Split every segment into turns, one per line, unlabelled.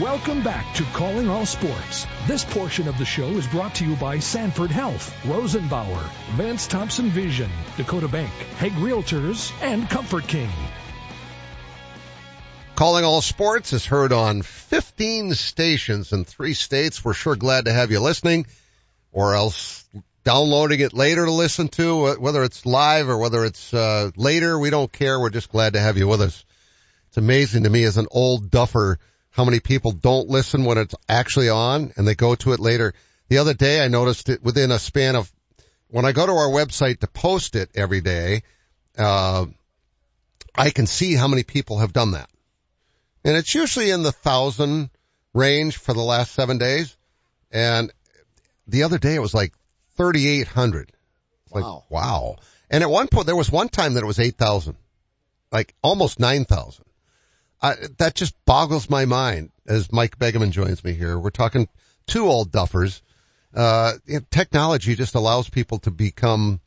Welcome back to Calling All Sports. This portion of the show is brought to you by Sanford Health, Rosenbauer, Vance Thompson Vision, Dakota Bank, Hague Realtors, and Comfort King.
Calling All Sports is heard on 15 stations in three states. We're sure glad to have you listening or else downloading it later to listen to, whether it's live or whether it's uh, later. We don't care. We're just glad to have you with us. It's amazing to me as an old duffer how many people don't listen when it's actually on and they go to it later. The other day I noticed it within a span of when I go to our website to post it every day, uh, I can see how many people have done that. And it's usually in the thousand range for the last seven days. And the other day it was like 3,800. Wow. Like, wow. And at one point, there was one time that it was 8,000. Like almost 9,000. That just boggles my mind as Mike Begeman joins me here. We're talking two old duffers. Uh, technology just allows people to become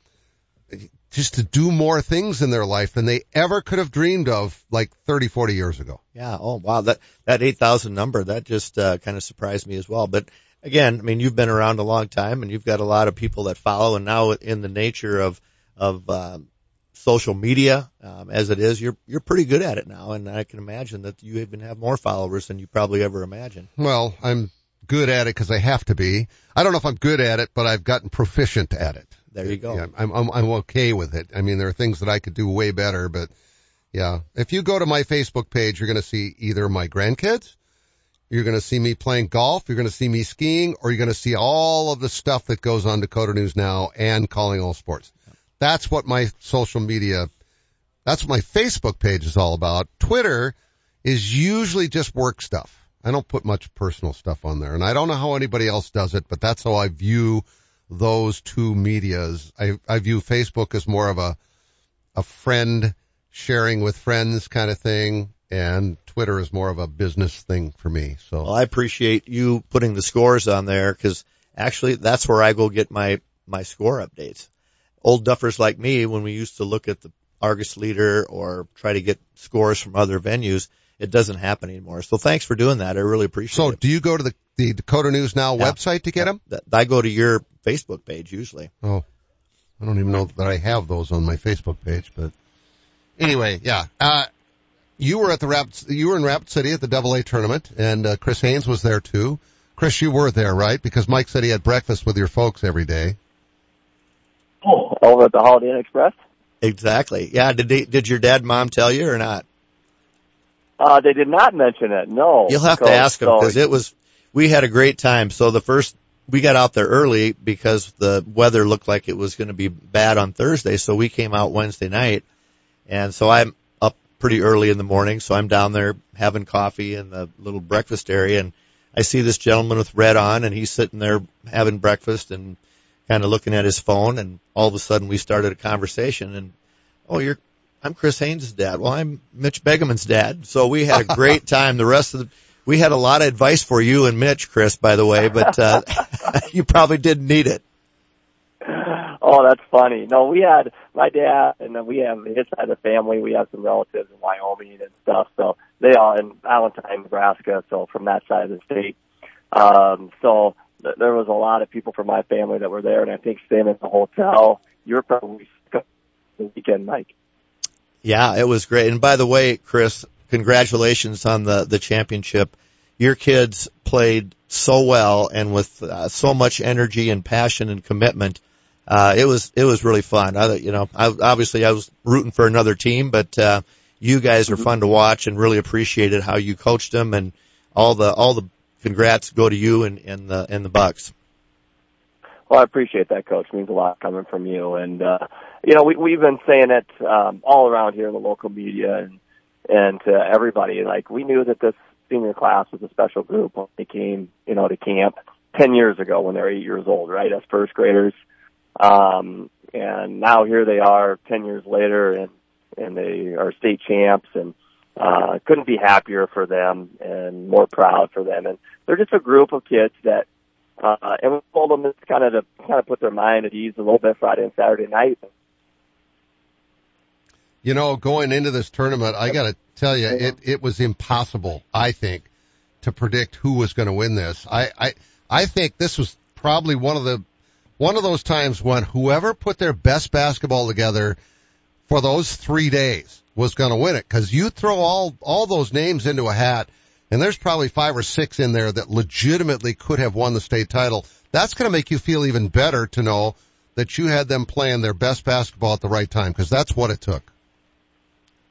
just to do more things in their life than they ever could have dreamed of like 30, 40 years ago.
Yeah. Oh, wow. That, that 8,000 number, that just, uh, kind of surprised me as well. But again, I mean, you've been around a long time and you've got a lot of people that follow and now in the nature of, of, um, social media, um, as it is, you're, you're pretty good at it now. And I can imagine that you even have more followers than you probably ever imagined.
Well, I'm good at it because I have to be. I don't know if I'm good at it, but I've gotten proficient at it.
There you go.
Yeah, I'm, I'm, I'm okay with it. I mean, there are things that I could do way better, but yeah. If you go to my Facebook page, you're going to see either my grandkids, you're going to see me playing golf, you're going to see me skiing, or you're going to see all of the stuff that goes on Dakota News Now and Calling All Sports. That's what my social media, that's what my Facebook page is all about. Twitter is usually just work stuff. I don't put much personal stuff on there and I don't know how anybody else does it, but that's how I view those two medias. I, I view Facebook as more of a, a friend sharing with friends kind of thing and Twitter is more of a business thing for me. So
well, I appreciate you putting the scores on there because actually that's where I go get my, my score updates. Old duffers like me, when we used to look at the Argus leader or try to get scores from other venues, it doesn't happen anymore. So thanks for doing that. I really appreciate
so
it.
So do you go to the, the Dakota News Now yeah. website to get them?
I go to your Facebook page usually.
Oh, I don't even know that I have those on my Facebook page, but anyway, yeah. Uh, you were at the Rapid, you were in Rapid City at the Double A tournament and, uh, Chris Haynes was there too. Chris, you were there, right? Because Mike said he had breakfast with your folks every day.
Oh, over at the Holiday Inn Express?
Exactly. Yeah. Did they, did your dad mom tell you or not?
Uh, they did not mention it. No.
You'll have to ask them because so, it was, we had a great time. So the first we got out there early because the weather looked like it was going to be bad on Thursday. So we came out Wednesday night. And so I'm up pretty early in the morning. So I'm down there having coffee in the little breakfast area and I see this gentleman with red on and he's sitting there having breakfast and kind of looking at his phone and all of a sudden we started a conversation and, oh, you're, I'm Chris Haynes' dad. Well, I'm Mitch Begeman's dad. So we had a great time. The rest of the, we had a lot of advice for you and Mitch, Chris, by the way, but uh, you probably didn't need it.
Oh, that's funny. No, we had my dad, and then we have his side of the family. We have some relatives in Wyoming and stuff, so they are in Valentine, Nebraska. So from that side of the state, um, so there was a lot of people from my family that were there, and I think staying at the hotel. You're probably the weekend, Mike.
Yeah, it was great. And by the way, Chris, congratulations on the the championship. Your kids played so well and with uh, so much energy and passion and commitment. Uh, it was it was really fun. I, you know, I, obviously I was rooting for another team, but uh, you guys are mm-hmm. fun to watch and really appreciated how you coached them and all the all the congrats go to you and, and the and the Bucks.
Well, I appreciate that, Coach. It means a lot coming from you. And uh, you know, we we've been saying it um, all around here in the local media and and to everybody. Like we knew that this senior class was a special group when they came, you know, to camp ten years ago when they were eight years old, right? As first graders. Um, and now here they are ten years later and and they are state champs and uh couldn't be happier for them and more proud for them and they're just a group of kids that uh and we told them it's kind of to kind of put their mind at ease a little bit Friday and Saturday night
you know, going into this tournament, I got to tell you, it, it was impossible, I think, to predict who was going to win this. I, I, I think this was probably one of the, one of those times when whoever put their best basketball together for those three days was going to win it. Cause you throw all, all those names into a hat and there's probably five or six in there that legitimately could have won the state title. That's going to make you feel even better to know that you had them playing their best basketball at the right time because that's what it took.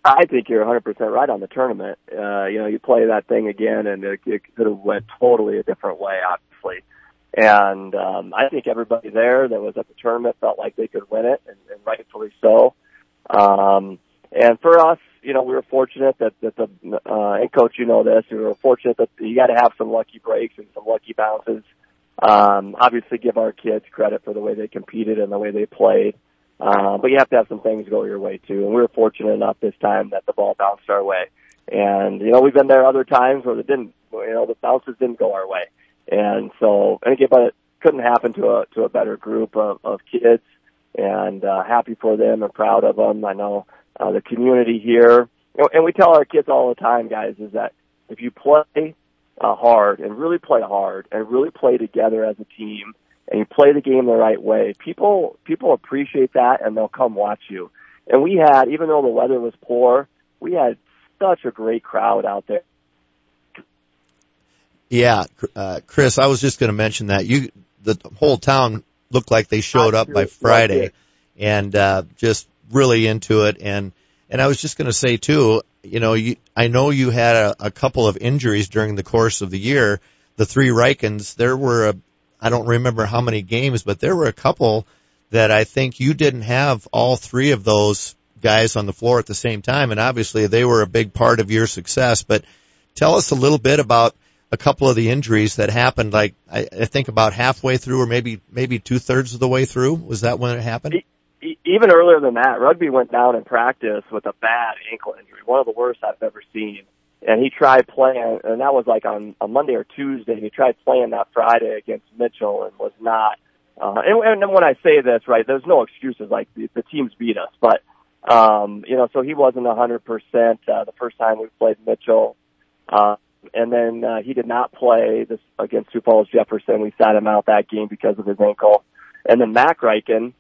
I think you're 100% right on the tournament. Uh, you know, you play that thing again and it, it could have went totally a different way, obviously. And, um, I think everybody there that was at the tournament felt like they could win it and, and rightfully so. Um, and for us, you know, we were fortunate that, that the, uh, and coach, you know this, we were fortunate that you got to have some lucky breaks and some lucky bounces. Um, obviously give our kids credit for the way they competed and the way they played. Uh, but you have to have some things go your way too. And we were fortunate enough this time that the ball bounced our way. And, you know, we've been there other times where it didn't, you know, the bounces didn't go our way. And so, and again, but it couldn't happen to a, to a better group of, of kids and, uh, happy for them and proud of them. I know, uh, the community here. And we tell our kids all the time, guys, is that if you play uh, hard and really play hard and really play together as a team and you play the game the right way, people people appreciate that and they'll come watch you. And we had, even though the weather was poor, we had such a great crowd out there.
Yeah, uh, Chris, I was just going to mention that you, the whole town looked like they showed up by Friday, and uh, just really into it. And and I was just going to say too, you know, you, I know you had a, a couple of injuries during the course of the year. The three Rykens, there were a, I don't remember how many games, but there were a couple that I think you didn't have all three of those guys on the floor at the same time. And obviously they were a big part of your success, but tell us a little bit about a couple of the injuries that happened, like I, I think about halfway through or maybe, maybe two thirds of the way through. Was that when it happened?
even earlier than that, Rugby went down in practice with a bad ankle injury, one of the worst I've ever seen. And he tried playing, and that was like on a Monday or Tuesday. He tried playing that Friday against Mitchell and was not. Uh, and, and when I say this, right, there's no excuses. Like the, the teams beat us, but um, you know, so he wasn't a hundred percent uh, the first time we played Mitchell. Uh, and then uh, he did not play this against Sioux Falls Jefferson. We sat him out that game because of his ankle. And then Mac Ryken,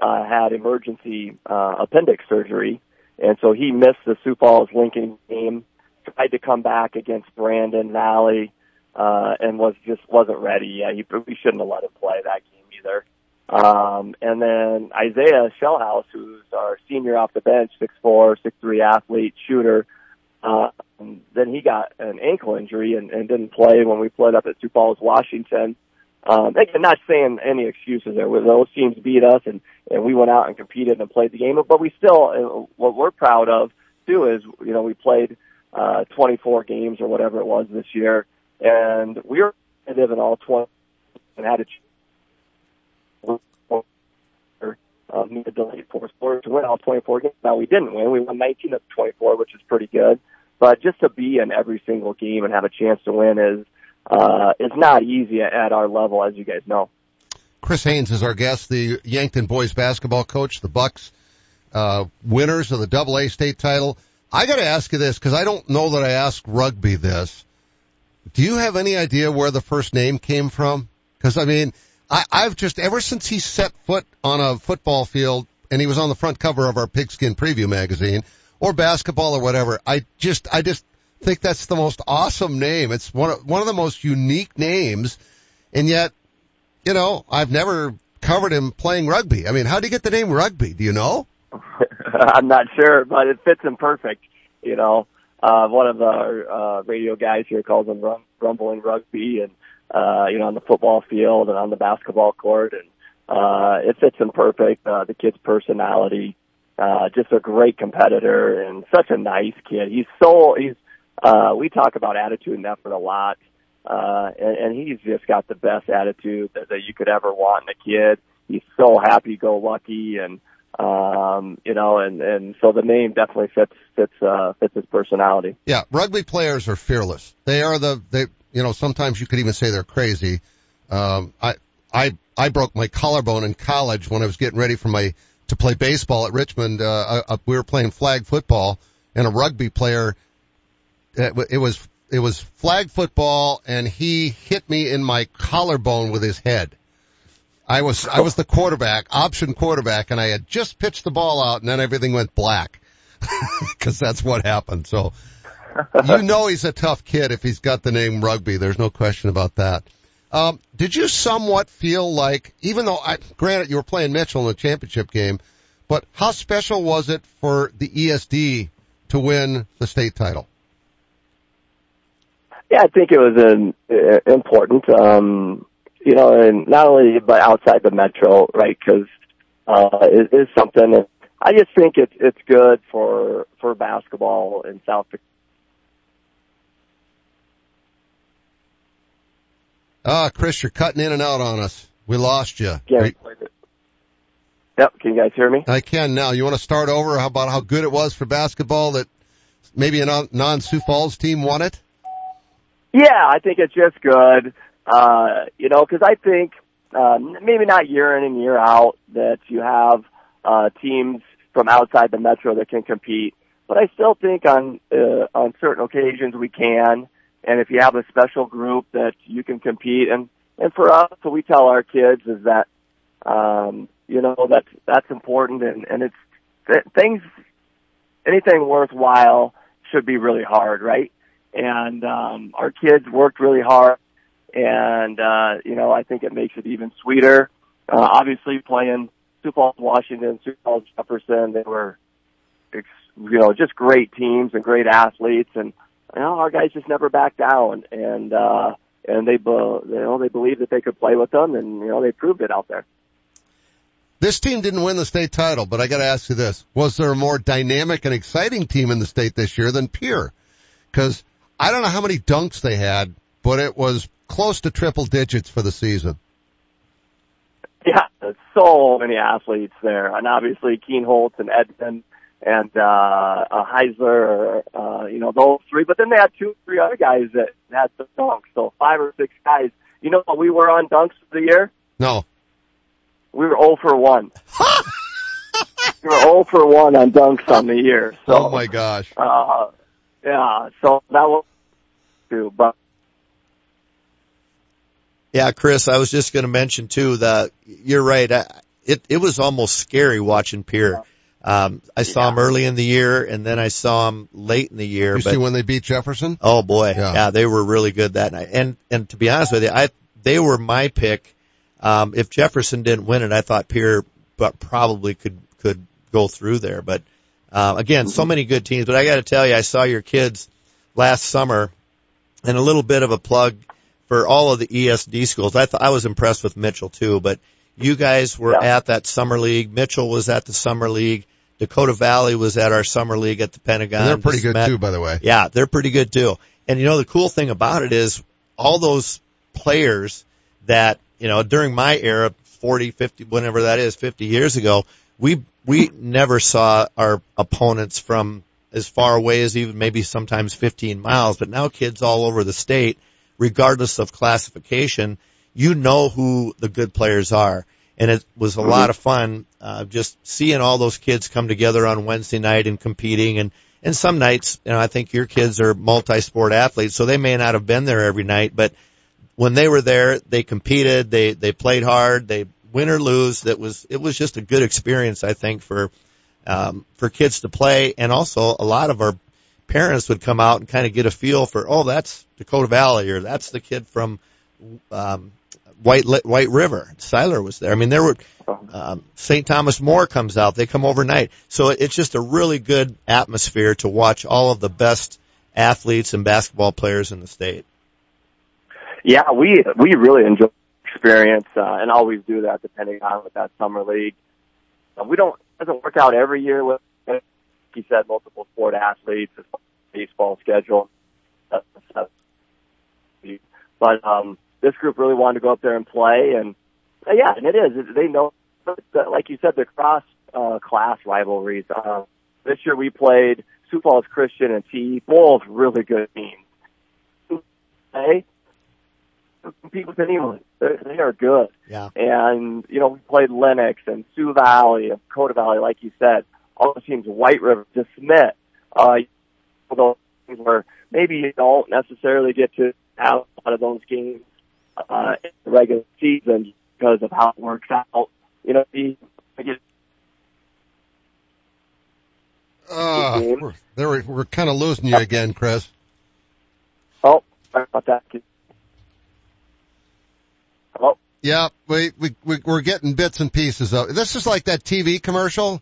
uh, had emergency uh, appendix surgery, and so he missed the Sioux Falls Lincoln game. Tried to come back against Brandon Valley, uh, and was just wasn't ready. Yeah, he we shouldn't have let him play that game either. Um, and then Isaiah Shellhouse, who's our senior off the bench, six four, six three athlete shooter. Uh, then he got an ankle injury and, and didn't play when we played up at Sioux Falls, Washington. Um, again, not saying any excuses there. Those teams beat us, and and we went out and competed and played the game. But we still, uh, what we're proud of too is, you know, we played uh, 24 games or whatever it was this year, and we were competitive in all 20 and had a to late fourth to win all 24 games. Now we didn't win; we won 19 of 24, which is pretty good. But just to be in every single game and have a chance to win is uh, it's not easy at our level, as you guys know.
Chris Haynes is our guest, the Yankton boys basketball coach, the Bucks, uh, winners of the Double A state title. I got to ask you this because I don't know that I asked rugby this. Do you have any idea where the first name came from? Because I mean, I, I've just ever since he set foot on a football field and he was on the front cover of our Pigskin Preview magazine or basketball or whatever. I just, I just think that's the most awesome name. It's one of, one of the most unique names. And yet, you know, I've never covered him playing rugby. I mean, how did you get the name rugby? Do you know?
I'm not sure, but it fits him perfect. You know, uh, one of our, uh, radio guys here calls him rum, rumbling rugby and, uh, you know, on the football field and on the basketball court. And, uh, it fits him perfect. Uh, the kid's personality, uh, just a great competitor and such a nice kid. He's so, he's, uh, we talk about attitude and effort a lot. Uh, and, and he's just got the best attitude that, that you could ever want in a kid. He's so happy go lucky and, um, you know, and, and so the name definitely fits, fits, uh, fits his personality.
Yeah. Rugby players are fearless. They are the, they, you know, sometimes you could even say they're crazy. Um, I, I, I broke my collarbone in college when I was getting ready for my, to play baseball at Richmond. Uh, uh, we were playing flag football and a rugby player it was it was flag football and he hit me in my collarbone with his head. I was, I was the quarterback, option quarterback, and I had just pitched the ball out and then everything went black. Cause that's what happened. So you know he's a tough kid if he's got the name rugby. There's no question about that. Um, did you somewhat feel like, even though I, granted you were playing Mitchell in the championship game, but how special was it for the ESD to win the state title?
Yeah, I think it was an, uh, important. Um, you know, and not only but outside the metro, right? Because uh, it is something I just think it's it's good for for basketball in South
Ah, Chris, you're cutting in and out on us. We lost you.
Yeah. Yep. Can you guys hear me?
I can now. You want to start over? How about how good it was for basketball that maybe a non-Sioux Falls team won it?
Yeah, I think it's just good. Uh, you know, cause I think, um, maybe not year in and year out that you have, uh, teams from outside the metro that can compete, but I still think on, uh, on certain occasions we can. And if you have a special group that you can compete and, and for us, what we tell our kids is that, um, you know, that's, that's important and, and it's, th- things, anything worthwhile should be really hard, right? And, um, our kids worked really hard and uh, you know I think it makes it even sweeter. Uh, obviously, playing Sioux Falls, Washington, Sioux Falls, Jefferson, they were, ex- you know, just great teams and great athletes, and you know our guys just never backed down, and uh, and they, be- you know, they believed that they could play with them, and you know they proved it out there.
This team didn't win the state title, but I got to ask you this: Was there a more dynamic and exciting team in the state this year than Pierre? Because I don't know how many dunks they had, but it was close to triple digits for the season.
Yeah, so many athletes there, and obviously Keen Holtz and Edmond and uh, uh Heisler, uh, you know those three. But then they had two, three other guys that had the dunks, so five or six guys. You know what we were on dunks for the year?
No,
we were 0 for one. we were 0 for one on dunks on the year. So,
oh my gosh.
Uh, yeah, so that was too, but
Yeah, Chris, I was just going to mention too that you're right. I, it it was almost scary watching Pierre. Um, I saw
Yeah.
him early in the year, and then I saw him late in the year.
You
but
see when they beat Jefferson?
oh boy,
Yeah.
yeah. they were really good that night. And and to be honest with you, I they were my pick. Um, if Jefferson didn't win it, I thought Pierre but probably could could go through there. But uh, again, so many good teams. But I got to tell you, I saw your kids last summer, and a little bit of a plug for all of the ESD schools. I thought I was impressed with Mitchell too, but you guys were
Yeah.
at that summer league. Mitchell was at the summer league. Dakota Valley was at our summer league at the Pentagon.
And they're pretty good
met-
too, by the way.
yeah, they're pretty good too. And you know, the cool thing about it is all those players that, you know, during my era, 40, 50, whenever that is, 50 years ago, we, we never saw our opponents from as far away as even maybe sometimes 15 miles, but now kids all over the state, regardless of classification, you know who the good players are. And it was a lot of fun, uh, just seeing all those kids come together on Wednesday night and competing and, and some nights, you know, I think your kids are multi-sport athletes, so they may not have been there every night, but when they were there, they competed, they, they played hard, they win or lose. That was, it was just a good experience, I think, for, um, for kids to play. And also a lot of our parents would come out and kind of get a feel for, oh, that's Dakota Valley or that's the kid from, um, White, White River. Siler was there. I mean, there were, um, St. Thomas More comes out. They come overnight. So it's just a really good atmosphere to watch all of the best athletes and basketball players in the state.
Yeah, we we really enjoy experience uh, and always do that depending on with that summer league. Uh, we don't it doesn't work out every year with like you said multiple sport athletes, baseball schedule. But um this group really wanted to go up there and play and uh, yeah, and it is. They know like you said the cross uh class rivalries. Uh this year we played Sioux Falls Christian and T both really good teams. Hey, compete with anyone. They're, they are good.
Yeah.
And, you know, we played Lennox and Sioux Valley and Dakota Valley, like you said. All the teams, White River, DeSmet, uh, things where maybe you don't necessarily get to have a lot of those games uh, in the regular season because of how it works out. You know, you get
Uh, we're, there we- we're kind of losing you again, Chris.
oh, sorry about that. Hello.
Yeah, we, we, we, we're getting bits and pieces of, this is like that TV commercial,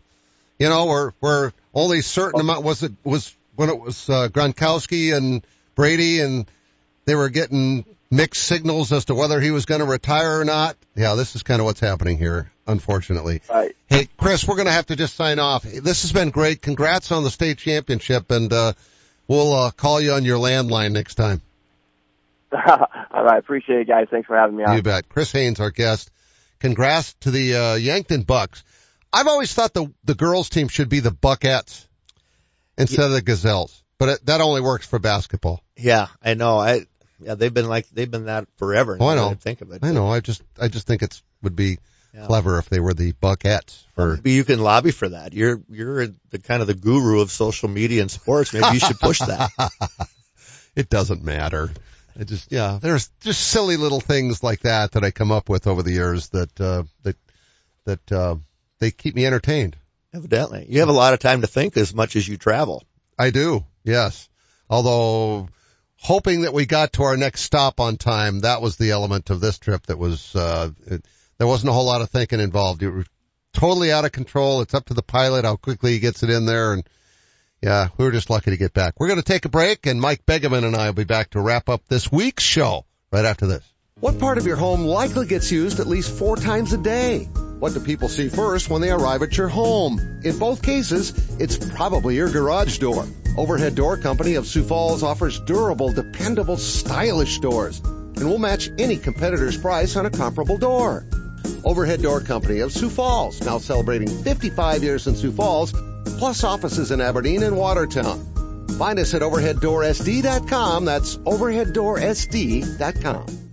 you know, where, where only certain amount was it, was when it was, uh, Gronkowski and Brady and they were getting mixed signals as to whether he was going to retire or not. Yeah, this is kind of what's happening here, unfortunately.
Right.
Hey, Chris, we're going to have to just sign off. This has been great. Congrats on the state championship and, uh, we'll, uh, call you on your landline next time.
All right. Appreciate it, guys. Thanks for having me on.
You bet. Chris Haynes, our guest. Congrats to the uh, Yankton Bucks. I've always thought the the girls team should be the Buckettes instead of the Gazelles, but it, that only works for basketball.
Yeah, I know. I yeah, they've been like they've been that forever.
Oh, I
now
know.
that Think of it.
I know. I just I just think it's would be
Yeah.
clever if they were the Buckettes for.
Maybe you can lobby for that. You're you're the kind of the guru of social media and sports. Maybe you should push that.
it doesn't matter. I just yeah, there's just silly little things like that that I come up with over the years that uh, that that uh, they keep me entertained.
Evidently, you have a lot of time to think as much as you travel.
I do, yes. Although hoping that we got to our next stop on time, that was the element of this trip that was, uh, it, there wasn't a whole lot of thinking involved. You were totally out of control. It's up to the pilot how quickly he gets it in there. And yeah, we were just lucky to get back. We're going to take a break and Mike Begeman and I will be back to wrap up this week's show right after this. What part of your home likely gets used at least four times a day? What do people see first when they arrive at your home? In both cases, it's probably your garage door. Overhead Door Company of Sioux Falls offers durable, dependable, stylish doors and will match any competitor's price on a comparable door. Overhead Door Company of Sioux Falls, now celebrating 55 years in Sioux Falls, plus offices in Aberdeen and Watertown. Find us at overheaddoorsd.com. That's overheaddoorsd.com.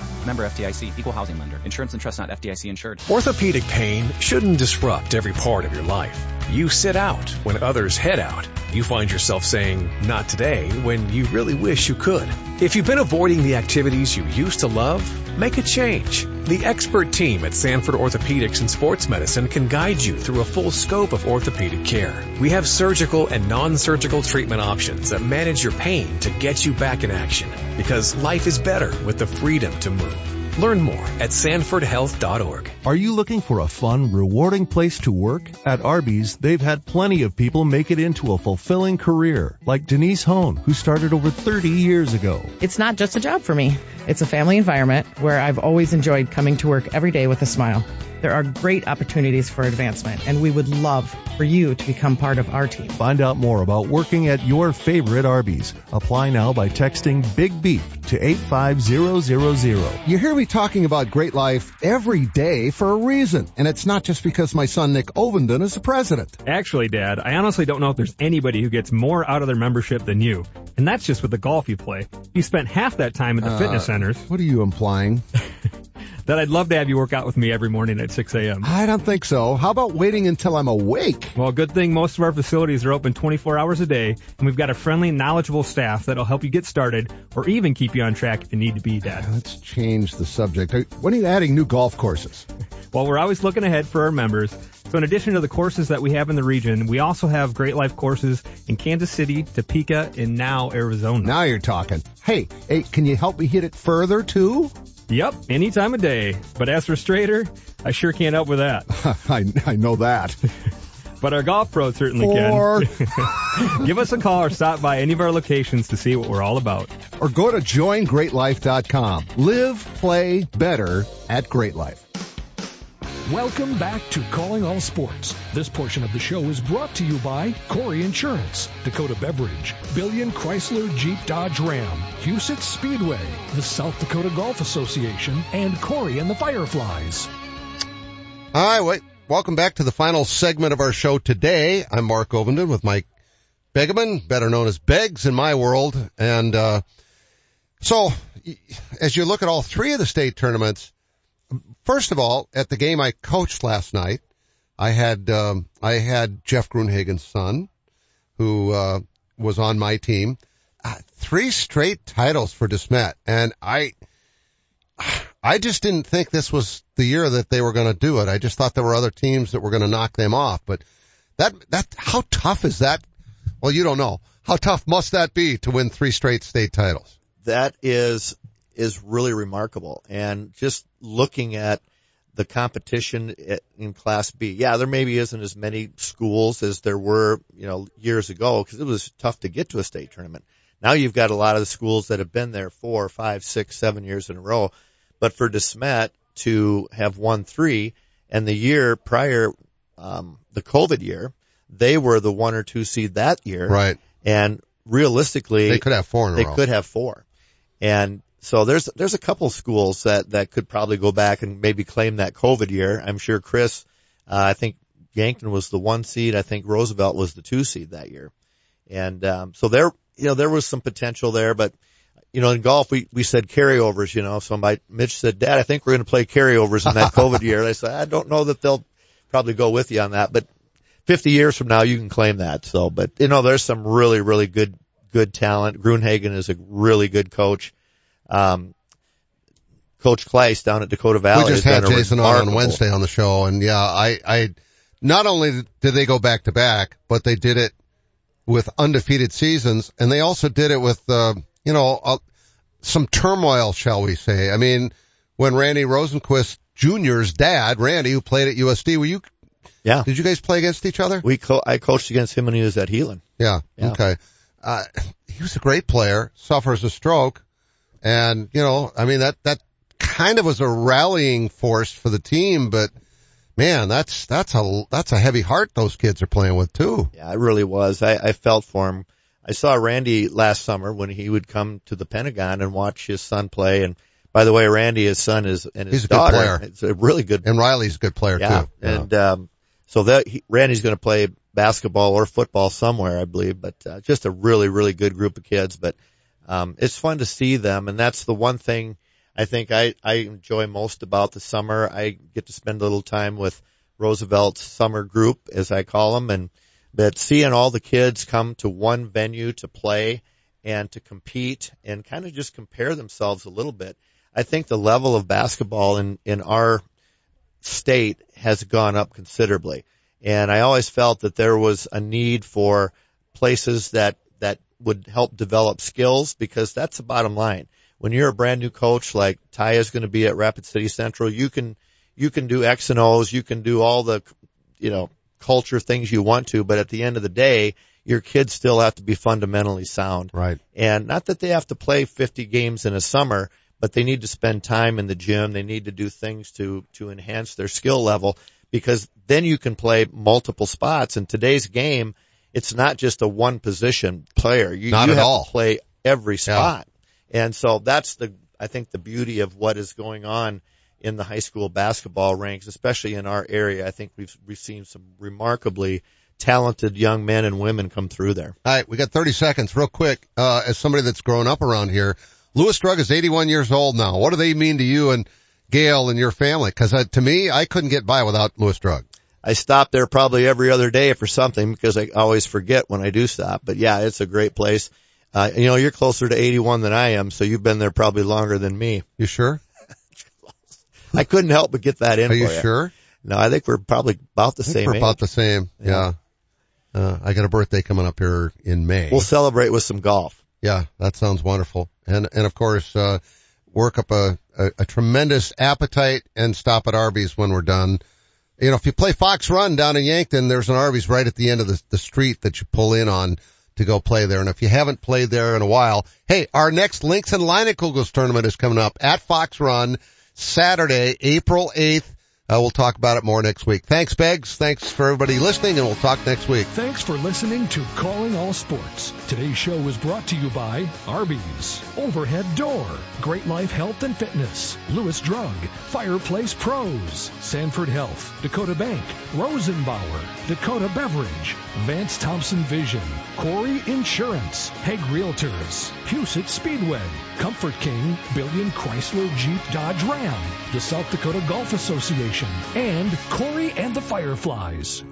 Member FDIC, equal housing lender. Insurance and trust not FDIC insured.
Orthopedic pain shouldn't disrupt every part of your life. You sit out when others head out. You find yourself saying, not today, when you really wish you could. If you've been avoiding the activities you used to love, make a change. The expert team at Sanford Orthopedics and Sports Medicine can guide you through a full scope of orthopedic care. We have surgical and non-surgical treatment options that manage your pain to get you back in action. Because life is better with the freedom to move. Learn more at sanfordhealth.org.
Are you looking for a fun, rewarding place to work? At Arby's, they've had plenty of people make it into a fulfilling career, like Denise Hone, who started over 30 years ago.
It's not just a job for me. It's a family environment where I've always enjoyed coming to work every day with a smile. There are great opportunities for advancement, and we would love for you to become part of our team.
Find out more about working at your favorite Arby's. Apply now by texting Big Beef to 85000.
You hear me talking about great life every day for a reason, and it's not just because my son Nick Ovenden is the president.
Actually, Dad, I honestly don't know if there's anybody who gets more out of their membership than you. And that's just with the golf you play. You spent half that time at the uh, fitness centers.
What are you implying?
That I'd love to have you work out with me every morning at 6 a.m.
I don't think so. How about waiting until I'm awake?
Well, good thing most of our facilities are open 24 hours a day, and we've got a friendly, knowledgeable staff that'll help you get started or even keep you on track if you need to be, Dad.
Let's change the subject. When are you adding new golf courses?
Well, we're always looking ahead for our members. So in addition to the courses that we have in the region, we also have Great Life courses in Kansas City, Topeka, and now Arizona.
Now you're talking.
Hey, hey, can you help me hit it further too?
Yep, any time of day. But as for straighter, I sure can't help with that.
I, I know that.
but our golf pro certainly
Or-
can. Give us a call or stop by any of our locations to see what we're all about.
Or go to joingreatlife.com. Live, play better at Great Life.
Welcome back to Calling All Sports. This portion of the show is brought to you by Corey Insurance, Dakota Beverage, Billion Chrysler Jeep Dodge Ram, Huset Speedway, the South Dakota Golf Association, and Corey and the Fireflies.
Hi, wait. Welcome back to the final segment of our show today. I'm Mark Ovenden with Mike Begeman, better known as Beggs in my world. And, uh, so as you look at all three of the state tournaments, first of all, at the game I coached last night, I had, um, I had Jeff Grunhagen's son, who, uh, was on my team. Uh, three straight titles for DeSmet. And I, I just didn't think this was the year that they were going to do it. I just thought there were other teams that were going to knock them off. But that, that, how tough is that? Well, you don't know. How tough must that be to win three straight state titles?
that is is really remarkable. And just looking at the competition in Class B, yeah, there maybe isn't as many schools as there were, you know, years ago because it was tough to get to a state tournament. Now you've got a lot of the schools that have been there four, five, six, seven years in a row. But for DeSmet to have won three, and the year prior, um, the COVID year, they were the one or two seed that year.
Right.
And realistically,
They could have four in a
they
row.
could have four. And so there's there's a couple schools that that could probably go back and maybe claim that COVID year. I'm sure Chris, uh, I think Yankton was the one seed. I think Roosevelt was the two seed that year. And um, so there, you know, there was some potential there, but you know, in golf we we said carryovers. You know, so my Mitch said, Dad, I think we're going to play carryovers in that COVID year. And I said, I don't know that they'll probably go with you on that, but 50 years from now you can claim that. So, but you know, there's some really really good good talent. Grunhagen is a really good coach. Um, Coach Kleis down at Dakota Valley.
we just had Jason on on Wednesday on the show, and yeah, I, I, not only did they go back to back, but they did it with undefeated seasons, and they also did it with, uh, you know, uh, some turmoil, shall we say? I mean, when Randy Rosenquist Jr.'s dad, Randy, who played at USD, were you?
Yeah.
Did you guys play against each other?
We co- I coached against him when he was at Healing.
Yeah.
Yeah.
Okay. Uh, he was a great player, suffers a stroke. And, you know, I mean, that, that kind of was a rallying force for the team, but man, that's, that's a, that's a heavy heart those kids are playing with too.
Yeah, it really was. I, I felt for him. I saw Randy last summer when he would come to the Pentagon and watch his son play. And by the way, Randy, his son is, and his
He's a good
daughter,
player.
it's a really good
And Riley's a good player
yeah.
too. Yeah.
And, um, so that he, Randy's going to play basketball or football somewhere, I believe, but, uh, just a really, really good group of kids. But, um, it's fun to see them. And that's the one thing I think I, I enjoy most about the summer. I get to spend a little time with Roosevelt's summer group, as I call them. And, but seeing all the kids come to one venue to play and to compete and kind of just compare themselves a little bit. I think the level of basketball in, in our state has gone up considerably. And I always felt that there was a need for places that, that would help develop skills because that's the bottom line. When you're a brand new coach like Ty is going to be at Rapid City Central, you can, you can do X and O's, you can do all the, you know, culture things you want to, but at the end of the day, your kids still have to be fundamentally sound.
Right.
And not that they have to play 50 games in a summer, but they need to spend time in the gym. They need to do things to, to enhance their skill level because then you can play multiple spots. In today's game, it's not just a one position player. You,
Not
you
at
have
all.
to play every spot. And so that's the, I think the beauty of what is going on in the high school basketball ranks, especially in our area. I think we've, we've seen some remarkably talented young men and women come through there.
All right. We got 30 seconds real quick. Uh, as somebody that's grown up around here, Lewis Drug is 81 years old now. What do they mean to you and Gail and your family? Cause uh, to me, I couldn't get by without Lewis Drug.
I stop there probably every other day for something because I always forget when I do stop. But yeah, it's a great place. Uh, you know, you're closer to 81 than I am, so you've been there probably longer than me.
You sure?
I couldn't help but get that in
Are you
for
sure?
No, I think we're probably about the same
we're
age.
about the same. Yeah. Uh, I got a birthday coming up here in May.
We'll celebrate with some golf.
Yeah, that sounds wonderful. And and of course, uh, work up a, a, a tremendous appetite and stop at Arby's when we're done. You know, if you play Fox Run down in Yankton, there's an Arby's right at the end of the, the street that you pull in on to go play there. And if you haven't played there in a while, hey, our next Lynx and Leinenkugels tournament is coming up at Fox Run Saturday, April 8th. Uh, we'll talk about it more next week. Thanks, Beggs. Thanks for everybody listening, and we'll talk next week.
Thanks for listening to Calling All Sports. Today's show was brought to you by Arby's, Overhead Door, Great Life Health and Fitness, Lewis Drug, Fireplace Pros, Sanford Health, Dakota Bank, Rosenbauer, Dakota Beverage, Vance Thompson Vision, Corey Insurance, Hague Realtors, Huset Speedway, Comfort King, Billion Chrysler Jeep Dodge Ram, the South Dakota Golf Association, and Corey and the Fireflies.